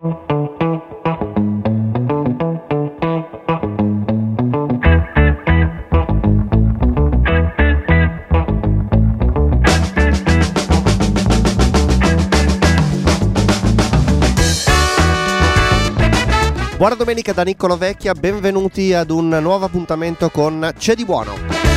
Buona domenica da Niccolo Vecchia, benvenuti ad un nuovo appuntamento con C'è di buono.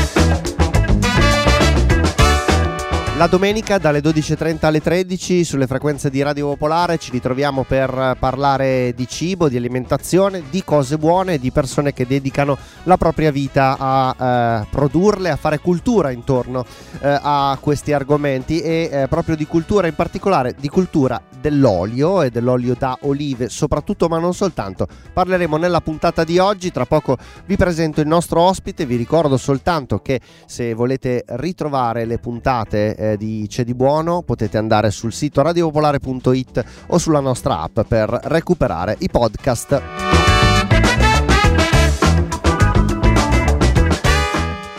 La domenica dalle 12.30 alle 13 sulle frequenze di Radio Popolare ci ritroviamo per parlare di cibo, di alimentazione, di cose buone, di persone che dedicano la propria vita a eh, produrle, a fare cultura intorno eh, a questi argomenti e eh, proprio di cultura in particolare, di cultura dell'olio e dell'olio da olive soprattutto ma non soltanto. Parleremo nella puntata di oggi, tra poco vi presento il nostro ospite, vi ricordo soltanto che se volete ritrovare le puntate di C'è di Buono potete andare sul sito radiopopolare.it o sulla nostra app per recuperare i podcast.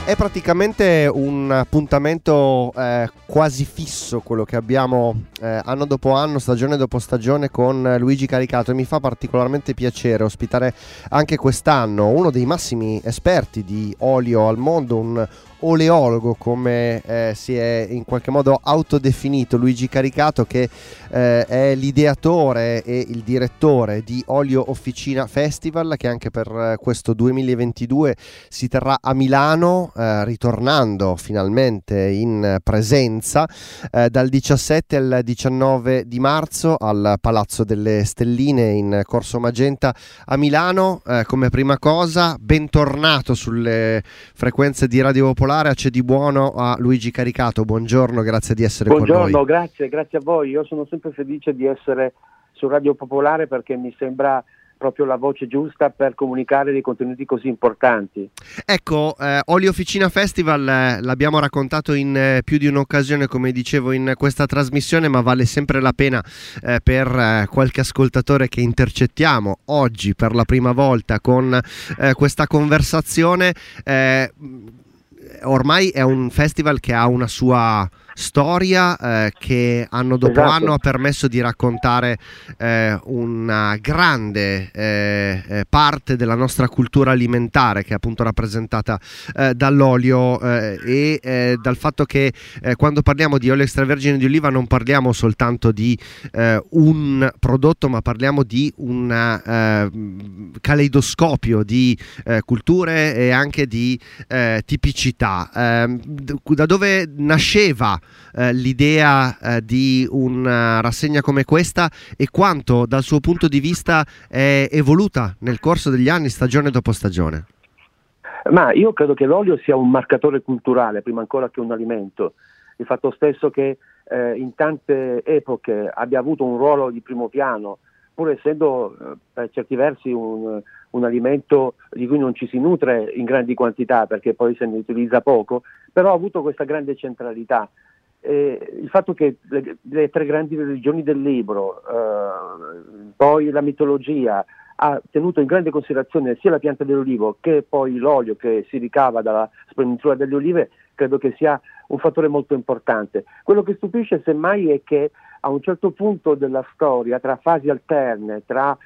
È praticamente un appuntamento eh, quasi fisso quello che abbiamo eh, anno dopo anno, stagione dopo stagione con Luigi Caricato e mi fa particolarmente piacere ospitare anche quest'anno uno dei massimi esperti di olio al mondo, un oleologo come eh, si è in qualche modo autodefinito Luigi Caricato che eh, è l'ideatore e il direttore di Olio Officina Festival che anche per eh, questo 2022 si terrà a Milano eh, ritornando finalmente in presenza eh, dal 17 al 19 di marzo al Palazzo delle Stelline in Corso Magenta a Milano. Eh, come prima cosa bentornato sulle frequenze di Radio Popolare particolare C'è di buono a Luigi Caricato. Buongiorno, grazie di essere Buongiorno, con noi. Buongiorno, grazie, grazie a voi. Io sono sempre felice di essere su Radio Popolare perché mi sembra proprio la voce giusta per comunicare dei contenuti così importanti. Ecco, eh, Olio Officina Festival eh, l'abbiamo raccontato in eh, più di un'occasione, come dicevo, in questa trasmissione, ma vale sempre la pena eh, per eh, qualche ascoltatore che intercettiamo oggi per la prima volta con eh, questa conversazione ormai è un festival che ha una sua storia eh, che anno dopo esatto. anno ha permesso di raccontare eh, una grande eh, eh parte della nostra cultura alimentare che è appunto rappresentata eh, dall'olio eh, e dal fatto che quando parliamo di olio extravergine di oliva non parliamo soltanto di un prodotto ma parliamo di un caleidoscopio di culture e anche di tipicità ehm, da dove nasceva eh, l'idea eh, di una rassegna come questa e quanto dal suo punto di vista è evoluta nel corso degli anni, stagione dopo stagione? Ma io credo che l'olio sia un marcatore culturale prima ancora che un alimento. Il fatto stesso che eh, in tante epoche abbia avuto un ruolo di primo piano, pur essendo eh, per certi versi un, un, alimento di cui non ci si nutre in grandi quantità perché poi se ne utilizza poco, però ha avuto questa grande centralità eh, il fatto che le, le, tre grandi religioni del libro, eh, poi la mitologia, ha tenuto in grande considerazione sia la pianta dell'olivo che poi l'olio che si ricava dalla sprenditura delle olive, credo che sia un fattore molto importante. Quello che stupisce semmai è che a un certo punto della storia, tra fasi alterne, tra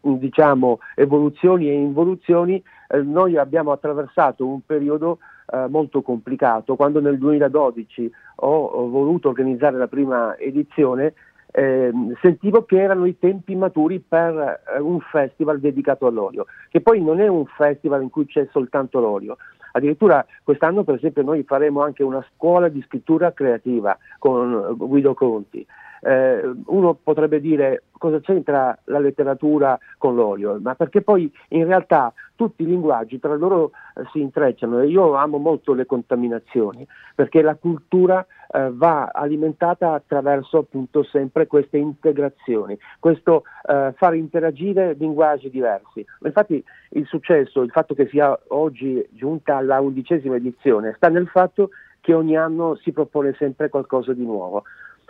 diciamo, evoluzioni e involuzioni, eh, noi abbiamo attraversato un periodo eh, molto complicato. Quando nel 2012 ho, ho voluto organizzare la prima edizione, eh, sentivo che erano i tempi maturi per eh, un festival dedicato all'olio, che poi non è un festival in cui c'è soltanto l'olio. Addirittura quest'anno per esempio noi faremo anche una scuola di scrittura creativa con Guido Conti eh, uno potrebbe dire cosa c'entra la letteratura con l'olio, ma perché poi in realtà tutti i linguaggi tra loro eh, si intrecciano e io amo molto le contaminazioni perché la cultura eh, va alimentata attraverso appunto sempre queste integrazioni, questo eh, far interagire linguaggi diversi. Infatti il successo, il fatto che sia oggi giunta alla undicesima edizione sta nel fatto che ogni anno si propone sempre qualcosa di nuovo.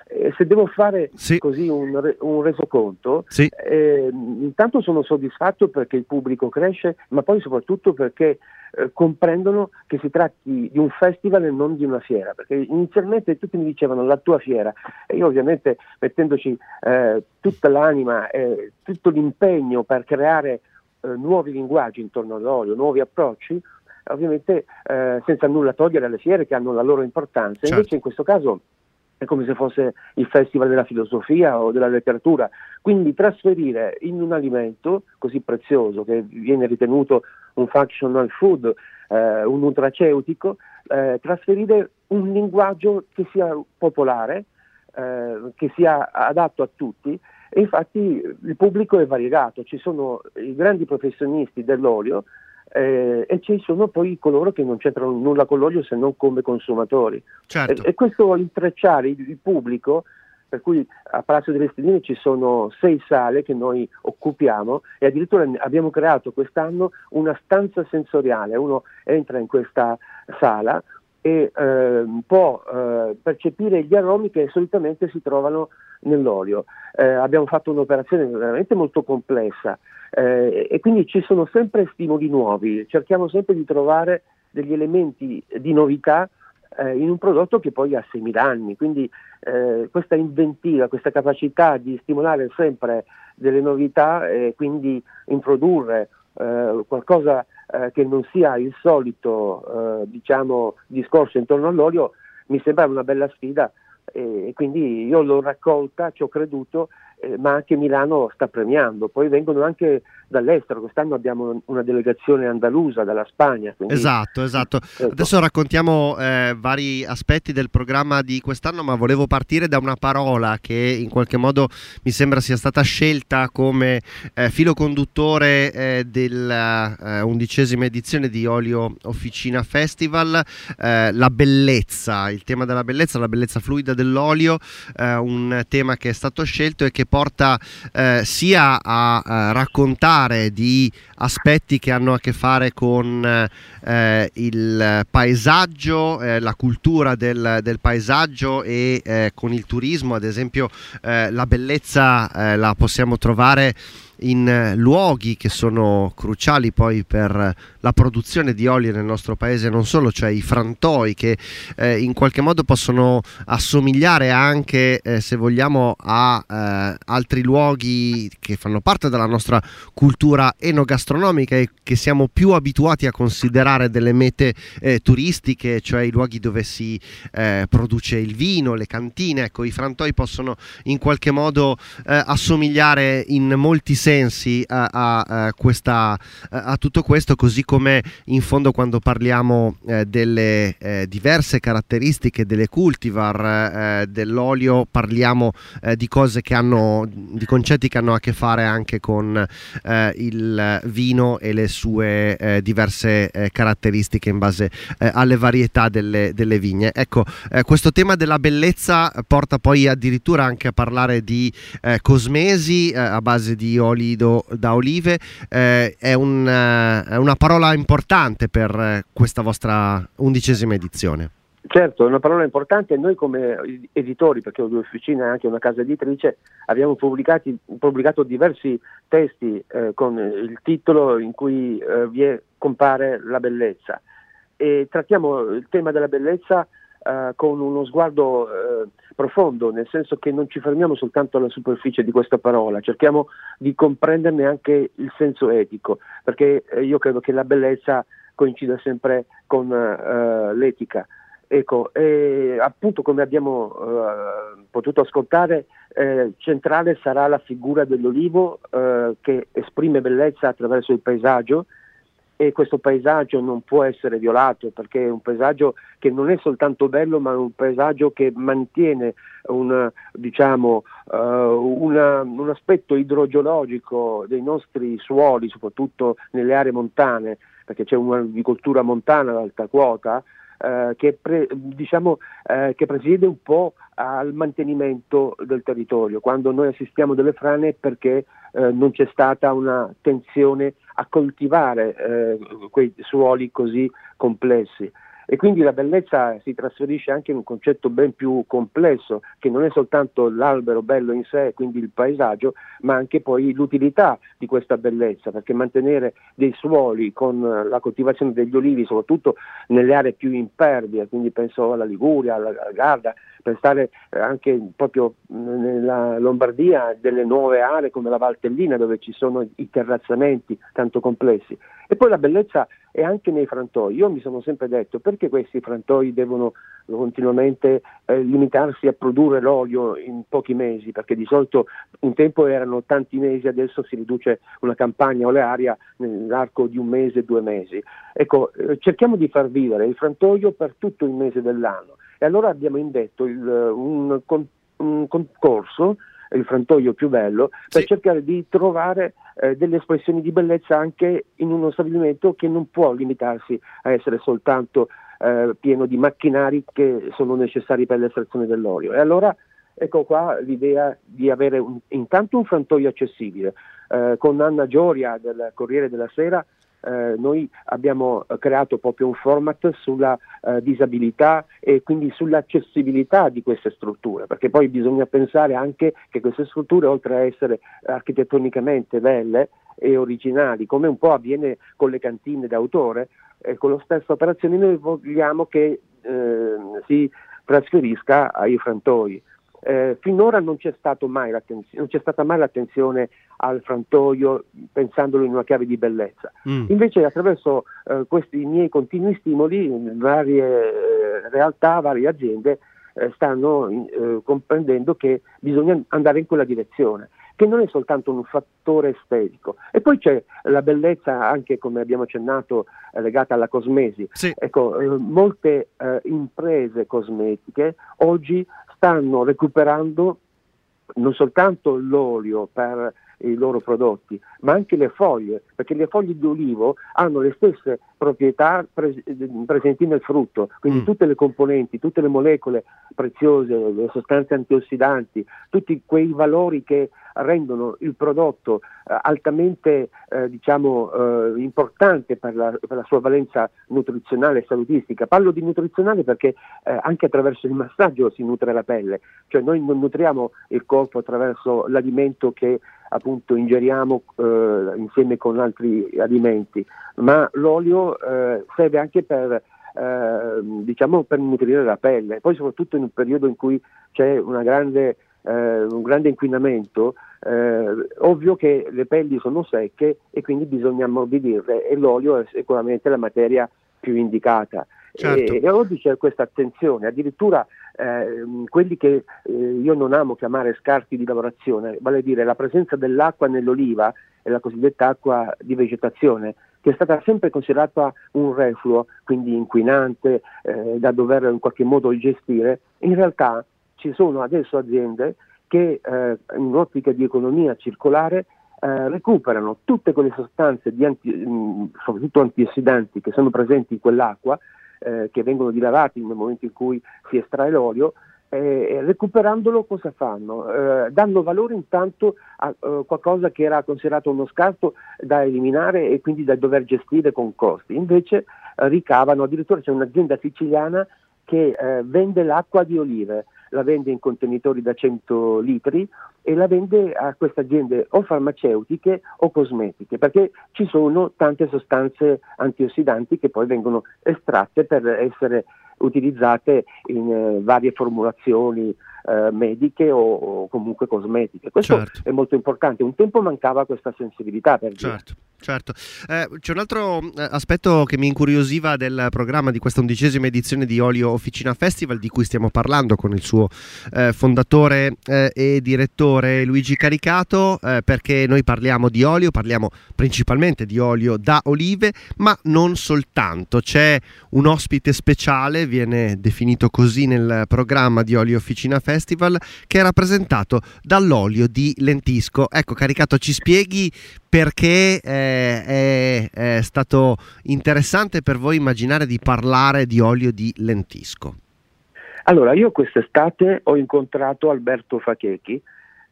Eh, se devo fare sì. così un, un resoconto, sì. eh, intanto sono soddisfatto perché il pubblico cresce, ma poi soprattutto perché eh, comprendono che si tratti di un festival e non di una fiera, perché inizialmente tutti mi dicevano la tua fiera e io ovviamente mettendoci eh, tutta l'anima e tutto l'impegno per creare nuovi linguaggi intorno all'olio, nuovi approcci, ovviamente senza nulla togliere alle fiere che hanno la loro importanza. Certo. Invece in questo caso è come se fosse il festival della filosofia o della letteratura. Quindi trasferire in un alimento così prezioso che viene ritenuto un functional food, eh, un nutraceutico, eh, trasferire un linguaggio che sia popolare, eh, che sia adatto a tutti e infatti il pubblico è variegato, ci sono i grandi professionisti dell'olio eh, e ci sono poi coloro che non c'entrano nulla con l'olio se non come consumatori. Certo. E, e, questo intrecciare il, il, pubblico, per cui a Palazzo delle Stelline ci sono sei sale che noi occupiamo e addirittura abbiamo creato quest'anno una stanza sensoriale, uno entra in questa sala e eh, può eh, percepire gli aromi che solitamente si trovano nell'olio. Eh, abbiamo fatto un'operazione veramente molto complessa eh, e quindi ci sono sempre stimoli nuovi, cerchiamo sempre di trovare degli elementi di novità eh, in un prodotto che poi ha 6.000 anni, quindi eh, questa inventiva, questa capacità di stimolare sempre delle novità e quindi introdurre qualcosa eh, che non sia il solito eh, diciamo, discorso intorno all'olio, mi sembra una bella sfida e, e quindi io l'ho raccolta, ci ho creduto eh, ma anche Milano sta premiando. Poi vengono anche dall'estero, quest'anno abbiamo una delegazione andalusa dalla Spagna. Quindi... Esatto, esatto. Ecco. Adesso raccontiamo eh, vari aspetti del programma di quest'anno, ma volevo partire da una parola che in qualche modo mi sembra sia stata scelta come eh, filo conduttore eh, della eh, undicesima edizione di Olio Officina Festival, eh, la bellezza, il tema della bellezza, la bellezza fluida dell'olio, un tema che è stato scelto e che porta eh, sia a, a, raccontare di aspetti che hanno a che fare con eh, il paesaggio, eh, la cultura del, del paesaggio e eh, con il turismo, ad esempio eh, la bellezza eh, la possiamo trovare in eh, luoghi che sono cruciali poi per la produzione di olio nel nostro paese, non solo, cioè i frantoi che eh, in qualche modo possono assomigliare anche, eh, se vogliamo, a eh, altri luoghi che fanno parte della nostra cultura enogastronomica e che siamo più abituati a considerare delle mete eh, turistiche, cioè i luoghi dove si eh, produce il vino, le cantine. Ecco, i frantoi possono in qualche modo assomigliare in molti sensi a, a, a, questa, a, tutto questo, così come in fondo quando parliamo eh, delle eh, diverse caratteristiche delle cultivar eh, dell'olio, parliamo eh, di cose che hanno, di concetti che hanno a che fare anche con eh, il vino e le sue eh, diverse caratteristiche in base alle varietà delle, delle vigne. Ecco, questo tema della bellezza porta poi addirittura anche a parlare di cosmesi a base di olido da olive è, un, è, una parola importante per eh, questa vostra undicesima edizione. Certo, è una parola importante. Noi come editori, perché ho due officine e anche una casa editrice, abbiamo pubblicato diversi testi eh, con il titolo in cui eh, vi è, compare la bellezza. E trattiamo il tema della bellezza eh, con uno sguardo eh, profondo, nel senso che non ci fermiamo soltanto alla superficie di questa parola, cerchiamo di comprenderne anche il senso etico, perché eh, io credo che la bellezza coincida sempre con eh, l'etica. Ecco, e appunto come abbiamo uh, potuto ascoltare, eh, centrale sarà la figura dell'olivo eh, che esprime bellezza attraverso il paesaggio e questo paesaggio non può essere violato perché è un paesaggio che non è soltanto bello ma è un paesaggio che mantiene un, diciamo, uh, una, un aspetto idrogeologico dei nostri suoli, soprattutto nelle aree montane, perché c'è un'agricoltura montana ad alta quota, eh, che, pre, diciamo, eh, che, presiede un po' al mantenimento del territorio. Quando noi assistiamo delle frane è perché eh, non c'è stata un'attenzione a coltivare eh, quei suoli così complessi. E quindi la bellezza si trasferisce anche in un concetto ben più complesso, che non è soltanto l'albero bello in sé, quindi il paesaggio, ma anche poi l'utilità di questa bellezza, perché mantenere dei suoli con la coltivazione degli olivi, soprattutto nelle aree più impervie, quindi penso alla Liguria, alla Garda, per stare anche proprio nella Lombardia, delle nuove aree come la Valtellina dove ci sono i terrazzamenti tanto complessi. E poi la bellezza è anche nei frantoi. Io mi sono sempre detto perché questi frantoi devono continuamente eh, limitarsi a produrre l'olio in pochi mesi, perché di solito un tempo erano tanti mesi, adesso si riduce una campagna olearia nell'arco di un mese, due mesi. Ecco, eh, cerchiamo di far vivere il frantoio per tutto il mese dell'anno e allora abbiamo indetto il, un, un concorso il frantoio più bello, per sì. cercare di trovare eh, delle espressioni di bellezza anche in uno stabilimento che non può limitarsi a essere soltanto eh, pieno di macchinari che sono necessari per l'estrazione dell'olio. E allora ecco qua l'idea di avere un, intanto un frantoio accessibile. Eh, con Anna Gioria del Corriere della Sera eh, noi abbiamo creato proprio un format sulla eh, disabilità e quindi sull'accessibilità di queste strutture, perché poi bisogna pensare anche che queste strutture, oltre a essere architettonicamente belle e originali, come un po' avviene con le cantine d'autore, eh, con la stessa operazione noi vogliamo che eh, si trasferisca ai frantoi. Eh, finora non c'è, non c'è, stata mai l'attenzione al frantoio pensandolo in una chiave di bellezza. Mm. Invece attraverso eh, questi miei continui stimoli varie eh, realtà, varie aziende eh, stanno eh, comprendendo che bisogna andare in quella direzione che non è soltanto un fattore estetico. E poi c'è la bellezza anche, come abbiamo accennato, legata alla cosmesi. Sì. Ecco, eh, molte eh, imprese cosmetiche oggi stanno recuperando non soltanto l'olio per i loro prodotti, ma anche le foglie, perché le foglie di olivo hanno le stesse proprietà pres- presenti nel frutto, quindi mm. tutte le componenti, tutte le molecole preziose, le sostanze antiossidanti, tutti quei valori che rendono il prodotto eh, altamente eh, diciamo, eh, importante per la, per la, sua valenza nutrizionale e salutistica. Parlo di nutrizionale perché eh, anche attraverso il massaggio si nutre la pelle, cioè noi non nutriamo il corpo attraverso l'alimento che appunto ingeriamo eh, insieme con altri alimenti, ma l'olio eh, serve anche per eh, diciamo per nutrire la pelle, poi soprattutto in un periodo in cui c'è grande, eh, un grande inquinamento, eh, ovvio che le pelli sono secche e quindi bisogna ammorbidirle e l'olio è sicuramente la materia più indicata. Certo. E, e, oggi c'è questa attenzione, addirittura eh, quelli che eh, io non amo chiamare scarti di lavorazione, vale a dire la presenza dell'acqua nell'oliva è la cosiddetta acqua di vegetazione, che è stata sempre considerata un refluo, quindi inquinante, eh, da dover in qualche modo gestire, in realtà ci sono adesso aziende che eh, in un'ottica di economia circolare eh, recuperano tutte quelle sostanze, anti, mh, soprattutto antiossidanti, che sono presenti in quell'acqua, eh, che vengono dilavati nel momento in cui si estrae l'olio, eh, recuperandolo cosa fanno? Eh, danno valore intanto a uh, qualcosa che era considerato uno scarto da eliminare e quindi da dover gestire con costi. Invece eh, ricavano, addirittura c'è un'azienda siciliana che eh, vende l'acqua di olive, la vende in contenitori da 100 litri e la vende a queste aziende o farmaceutiche o cosmetiche, perché ci sono tante sostanze antiossidanti che poi vengono estratte per essere utilizzate in eh, varie formulazioni eh, mediche o, o, comunque cosmetiche. Questo certo. è molto importante. Un tempo mancava questa sensibilità per certo. Dire. Certo, eh, c'è un altro eh, aspetto che mi incuriosiva del programma di questa undicesima edizione di Olio Officina Festival di cui stiamo parlando con il suo eh, fondatore eh, e direttore Luigi Caricato eh, perché noi parliamo di olio, parliamo principalmente di olio da olive ma non soltanto, c'è un ospite speciale, viene definito così nel programma di Olio Officina Festival che è rappresentato dall'olio di lentisco. Ecco Caricato ci spieghi perché eh, è, è, stato interessante per voi immaginare di parlare di olio di lentisco? Allora, io quest'estate ho incontrato Alberto Fachechi,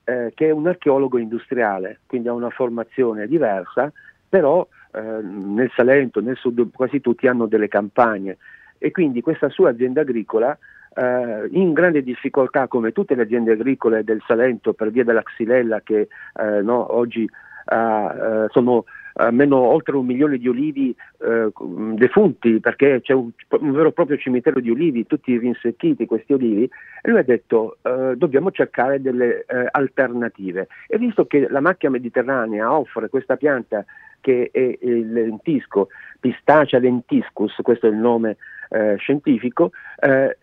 eh, che è un archeologo industriale, quindi ha una formazione diversa, però eh, nel Salento, nel sud, quasi tutti hanno delle campagne e quindi questa sua azienda agricola eh, in grande difficoltà come tutte le aziende agricole del Salento per via della xylella che eh, no, oggi eh, sono almeno oltre un milione di olivi eh, defunti perché c'è un, un, vero e proprio cimitero di olivi, tutti rinsecchiti questi olivi, e lui ha detto eh, dobbiamo cercare delle eh, alternative. E visto che la macchia mediterranea offre questa pianta che è il lentisco, Pistacia lentiscus, questo è il nome eh, scientifico, eh,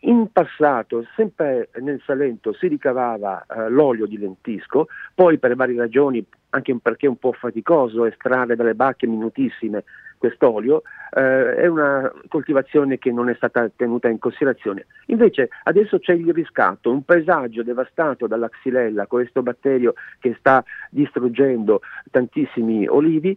in passato sempre nel Salento si ricavava eh, l'olio di lentisco, poi per varie ragioni, anche perché è un po' faticoso estrarre dalle bacche minutissime quest'olio, eh, è una coltivazione che non è stata tenuta in considerazione. Invece adesso c'è il riscatto, un paesaggio devastato dalla xylella, questo batterio che sta distruggendo tantissimi olivi,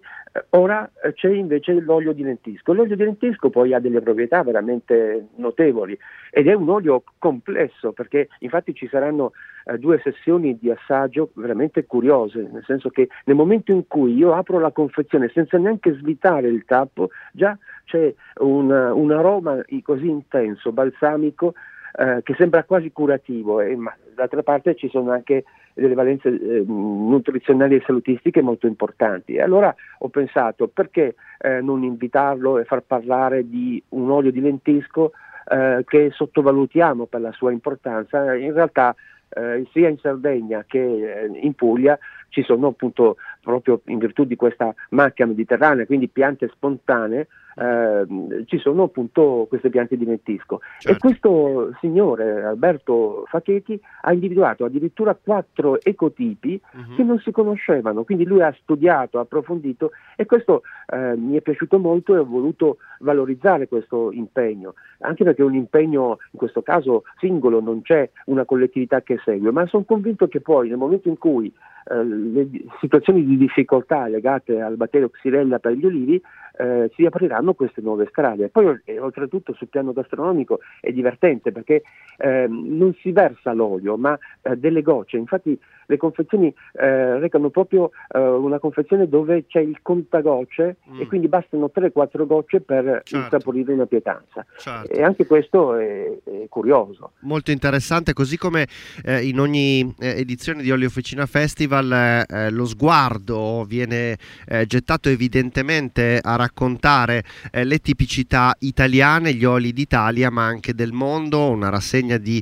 ora eh, c'è invece l'olio di lentisco. L'olio di lentisco poi ha delle proprietà veramente notevoli ed è un olio complesso perché infatti ci saranno eh, due sessioni di assaggio veramente curiose, nel senso che nel momento in cui io apro la confezione senza neanche svitare il tappo, già c'è un, un aroma così intenso, balsamico, eh, che sembra quasi curativo, e, ma d'altra parte ci sono anche delle valenze eh, nutrizionali e salutistiche molto importanti. Allora ho pensato perché eh, non invitarlo e far parlare di un olio di lentisco eh, che sottovalutiamo per la sua importanza, in realtà eh, sia in Sardegna che eh, in Puglia ci sono appunto proprio in virtù di questa macchia mediterranea, quindi piante spontanee, eh, ci sono appunto queste piante di lentisco. Certo. E questo signore Alberto Facchetti ha individuato addirittura quattro ecotipi uh-huh. che non si conoscevano, quindi lui ha studiato, ha approfondito e questo eh, mi è piaciuto molto e ho voluto valorizzare questo impegno, anche perché un impegno in questo caso singolo, non c'è una collettività che segue, ma sono convinto che poi nel momento in cui eh, le situazioni di difficoltà legate al batterio Xylella per gli olivi eh, si apriranno queste nuove strade. Poi oltretutto sul piano gastronomico è divertente perché eh, non si versa l'olio ma eh, delle gocce, infatti le confezioni eh, recano proprio eh, una confezione dove c'è il contagocce mm. e quindi bastano 3-4 gocce per certo. insaporire la pietanza. Certo. E anche questo è, è, curioso. Molto interessante, così come eh, in ogni eh, edizione di Olio Officina Festival eh, eh, lo sguardo viene gettato evidentemente a raccontare le tipicità italiane, gli oli d'Italia ma anche del mondo, una rassegna di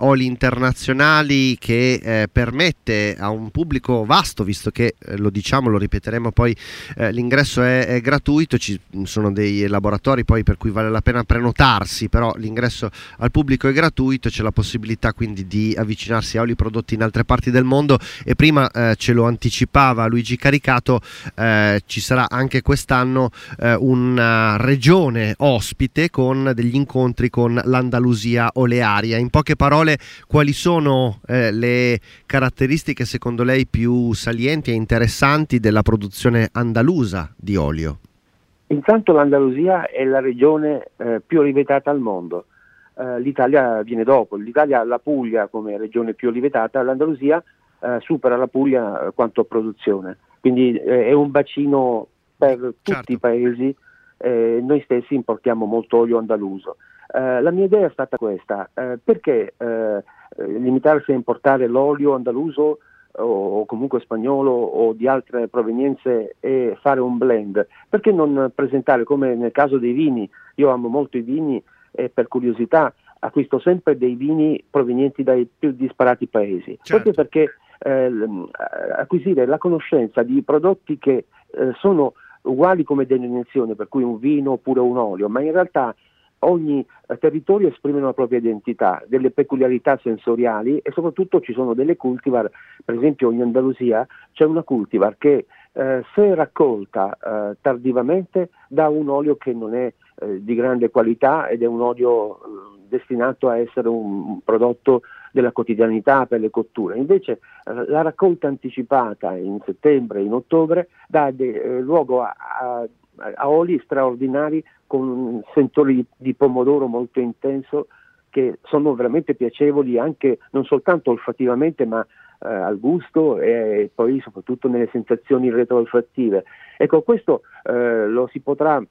oli internazionali che permette permette a un pubblico vasto, visto che eh, lo diciamo, lo ripeteremo poi, eh, l'ingresso è, è, gratuito, ci sono dei laboratori poi per cui vale la pena prenotarsi, però l'ingresso al pubblico è gratuito, c'è la possibilità quindi di avvicinarsi a oli prodotti in altre parti del mondo e prima eh, ce lo anticipava Luigi Caricato, eh, ci sarà anche quest'anno eh, una regione ospite con degli incontri con l'Andalusia olearia. In poche parole, quali sono le caratteristiche caratteristiche secondo lei più salienti e interessanti della produzione andalusa di olio? Intanto l'Andalusia è la regione eh, più olivetata al mondo. Eh, L'Italia viene dopo. L'Italia ha la Puglia come regione più olivetata, l'Andalusia eh, supera la Puglia eh, quanto a produzione. Quindi eh, è un bacino per tutti certo. i paesi. noi stessi importiamo molto olio andaluso. la mia idea è stata questa, perché eh, limitarsi a importare l'olio andaluso o comunque spagnolo o di altre provenienze e fare un blend, perché non presentare come nel caso dei vini, io amo molto i vini e per curiosità acquisto sempre dei vini provenienti dai più disparati paesi, certo. proprio perché eh, acquisire la conoscenza di prodotti che eh, sono uguali come denominazione, per cui un vino oppure un olio, ma in realtà ogni eh, territorio esprime una propria identità, delle peculiarità sensoriali e soprattutto ci sono delle cultivar, per esempio in Andalusia c'è una cultivar che eh, se raccolta eh, tardivamente dà un olio che non è eh, di grande qualità ed è un olio eh, destinato a essere un prodotto della quotidianità per le cotture. Invece eh, la raccolta anticipata in settembre, in ottobre, dà de- luogo a, a a oli straordinari con un sentore di, di pomodoro molto intenso che sono veramente piacevoli anche non soltanto olfattivamente ma eh, al gusto e poi soprattutto nelle sensazioni retroolfattive. Ecco, questo eh, lo si potrà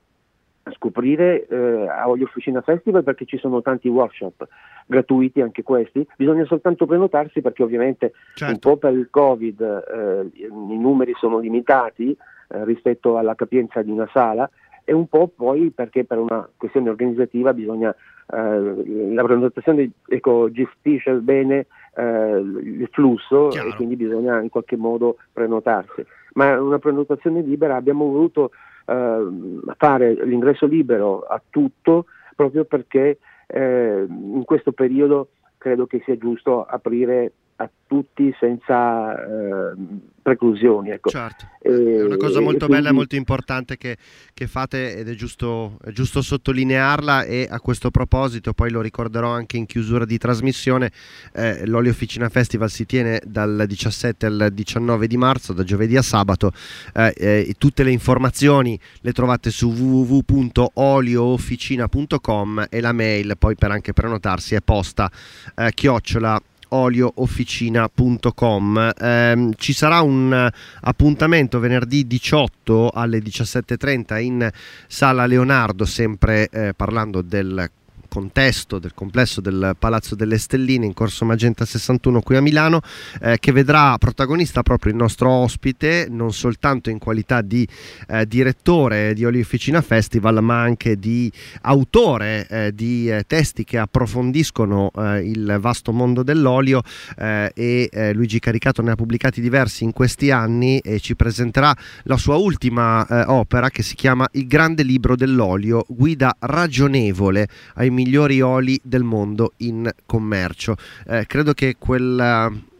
scoprire eh, a Olio Officina Festival perché ci sono tanti workshop gratuiti anche questi, bisogna soltanto prenotarsi perché ovviamente certo. un po' per il Covid eh, i numeri sono limitati eh, rispetto alla capienza di una sala e un po' poi perché per una questione organizzativa bisogna eh, la prenotazione ecco, gestisce bene eh, il flusso Chiaro. e quindi bisogna in qualche modo prenotarsi. Ma una prenotazione libera abbiamo voluto eh, fare l'ingresso libero a tutto proprio perché eh, in questo periodo credo che sia giusto aprire a tutti senza eh, preclusioni. Ecco. Certo. è una cosa molto quindi... bella e molto importante che, che fate ed è giusto, è giusto, sottolinearla e a questo proposito poi lo ricorderò anche in chiusura di trasmissione, eh, l'Olio Officina Festival si tiene dal 17 al 19 di marzo, da giovedì a sabato, eh, eh, tutte le informazioni le trovate su www.oliofficina.com e la mail poi per anche prenotarsi è posta eh, chiocciola olioofficina.com. Eh, ci sarà un appuntamento venerdì 18 alle 17.30 in Sala Leonardo, sempre eh, parlando del contesto del complesso del Palazzo delle Stelline in Corso Magenta 61 qui a Milano eh, che vedrà protagonista proprio il nostro ospite non soltanto in qualità di eh, direttore di Oli Officina Festival ma anche di autore eh, di eh, testi che approfondiscono eh, il vasto mondo dell'olio eh, e Luigi Caricato ne ha pubblicati diversi in questi anni e ci presenterà la sua ultima opera che si chiama Il grande libro dell'olio guida ragionevole. Ai migliori oli del mondo in commercio. Eh, credo che quel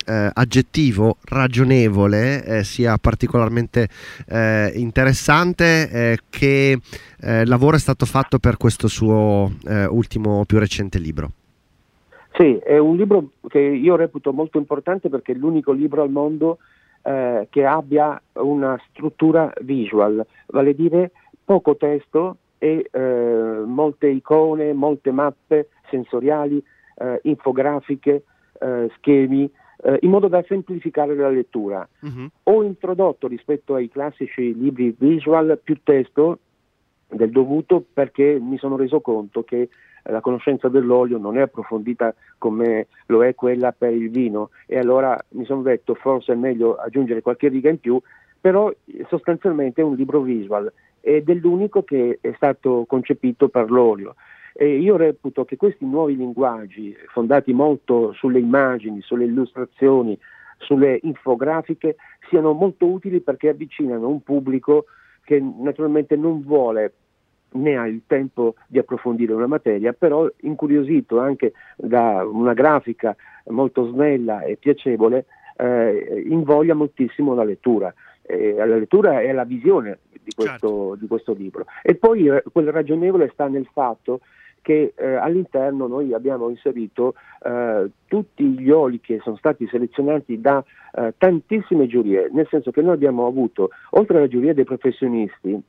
eh, aggettivo ragionevole eh, sia particolarmente eh, interessante. Eh, che eh, lavoro è stato fatto per questo suo ultimo più recente libro? Sì, è un libro che io reputo molto importante perché è l'unico libro al mondo che abbia una struttura visual, vale a dire poco testo e eh, molte icone, molte mappe sensoriali, eh, infografiche, eh, schemi, eh, in modo da semplificare la lettura. Uh-huh. Ho introdotto rispetto ai classici libri visual più testo del dovuto perché mi sono reso conto che la conoscenza dell'olio non è approfondita come lo è quella per il vino e allora mi sono detto forse è meglio aggiungere qualche riga in più, però sostanzialmente è un libro visual ed è l'unico che è stato concepito per l'olio. E io reputo che questi nuovi linguaggi, fondati molto sulle immagini, sulle illustrazioni, sulle infografiche, siano molto utili perché avvicinano un pubblico che naturalmente non vuole né ha il tempo di approfondire una materia, però incuriosito anche da una grafica molto snella e piacevole, eh, invoglia moltissimo la lettura. Eh, la lettura è la visione di questo, certo. di questo libro. E poi eh, quel ragionevole sta nel fatto che eh, all'interno noi abbiamo inserito eh, tutti gli oli che sono stati selezionati da eh, tantissime giurie, nel senso che noi abbiamo avuto, oltre alla giuria dei professionisti,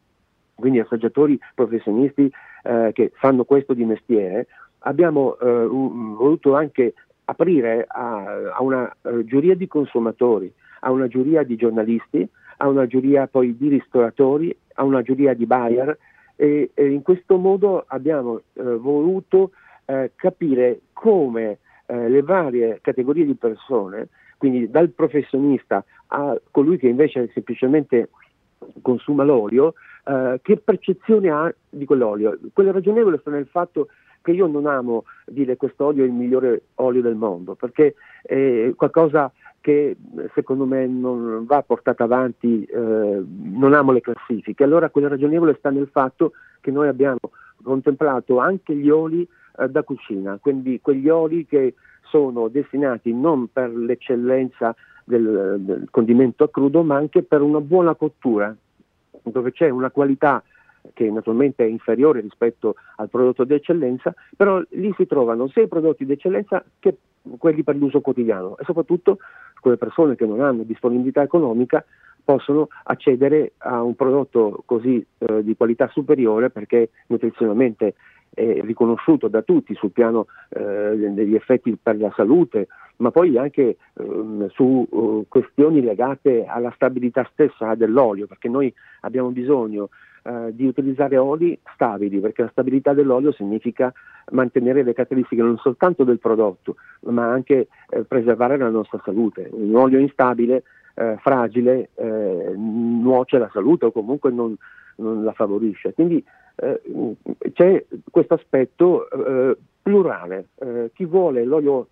quindi assaggiatori professionisti eh, che fanno questo di mestiere, abbiamo eh, voluto anche aprire a, a una giuria di consumatori, a una giuria di giornalisti, a una giuria poi di ristoratori, a una giuria di buyer e, e in questo modo abbiamo eh, voluto eh, capire come eh, le varie categorie di persone, quindi dal professionista a colui che invece semplicemente consuma l'olio, eh, che percezione ha di quell'olio. Quello ragionevole sta nel fatto che io non amo dire questo olio è il migliore olio del mondo, perché è qualcosa che secondo me non va portata avanti, eh, non amo le classifiche. Allora quella ragionevole sta nel fatto che noi abbiamo contemplato anche gli oli eh, da cucina, quindi quegli oli che sono destinati non per l'eccellenza del, del condimento a crudo, ma anche per una buona cottura, dove c'è una qualità che naturalmente è inferiore rispetto al prodotto di eccellenza, però lì si trovano sia i prodotti di eccellenza che quelli per l'uso quotidiano e soprattutto quelle persone che non hanno disponibilità economica possono accedere a un prodotto così eh, di qualità superiore perché nutrizionalmente è riconosciuto da tutti sul piano eh, degli effetti per la salute, ma poi anche eh, su uh, questioni legate alla stabilità stessa dell'olio, perché noi abbiamo bisogno eh, di utilizzare oli stabili, perché la stabilità dell'olio significa mantenere le caratteristiche non soltanto del prodotto, ma anche eh, preservare la nostra salute. Un olio instabile, eh, fragile, eh, nuoce alla salute o comunque non, non la favorisce. Quindi eh, c'è questo aspetto plurale. chi vuole l'olio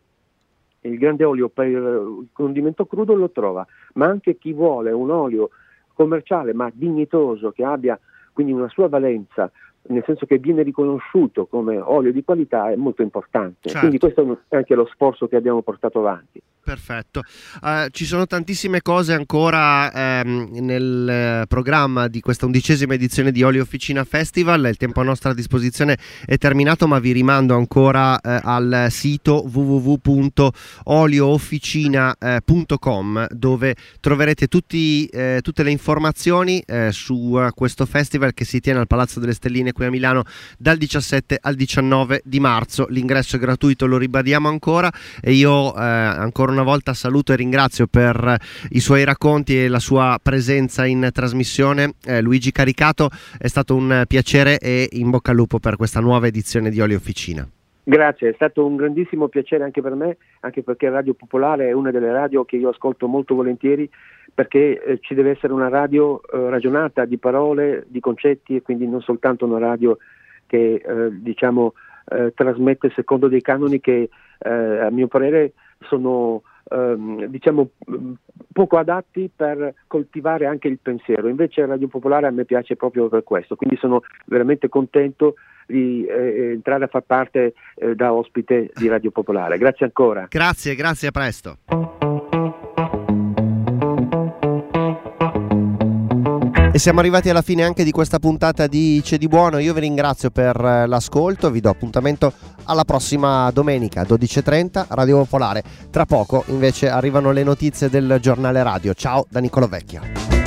il grande olio per il condimento crudo lo trova, ma anche chi vuole un olio commerciale ma dignitoso che abbia quindi una sua valenza nel senso che viene riconosciuto come olio di qualità è molto importante. Certo. Quindi questo è anche lo sforzo che abbiamo portato avanti. Perfetto. Uh, ci sono tantissime cose ancora ehm, nel eh, programma di questa undicesima edizione di Olio Officina Festival. Il tempo a nostra disposizione è terminato, ma vi rimando ancora eh, al sito www.olioofficina.com dove troverete tutti, eh, tutte le informazioni eh, su questo festival che si tiene al Palazzo delle Stelline qui a Milano dal 17 al 19 di marzo. L'ingresso è gratuito, lo ribadiamo ancora e io eh, ancora una volta saluto e ringrazio per i suoi racconti e la sua presenza in trasmissione. Eh, Luigi Caricato, è stato un piacere e in bocca al lupo per questa nuova edizione di Olio Officina. Grazie, è stato un grandissimo piacere anche per me, anche perché Radio Popolare è una delle radio che io ascolto molto volentieri, perché eh, ci deve essere una radio eh, ragionata di parole, di concetti e quindi non soltanto una radio che eh, diciamo, eh, trasmette secondo dei canoni che eh, a mio parere sono ehm, diciamo, poco adatti per coltivare anche il pensiero. Invece Radio Popolare a me piace proprio per questo, quindi sono veramente contento di eh, entrare a far parte eh, da ospite di Radio Popolare. Grazie ancora. Grazie, grazie, a presto. E siamo arrivati alla fine anche di questa puntata di C'è di buono. Io vi ringrazio per eh, l'ascolto, vi do appuntamento alla prossima domenica 12.30 Radio Popolare. Tra poco invece arrivano le notizie del giornale radio. Ciao da Nicolo Vecchio.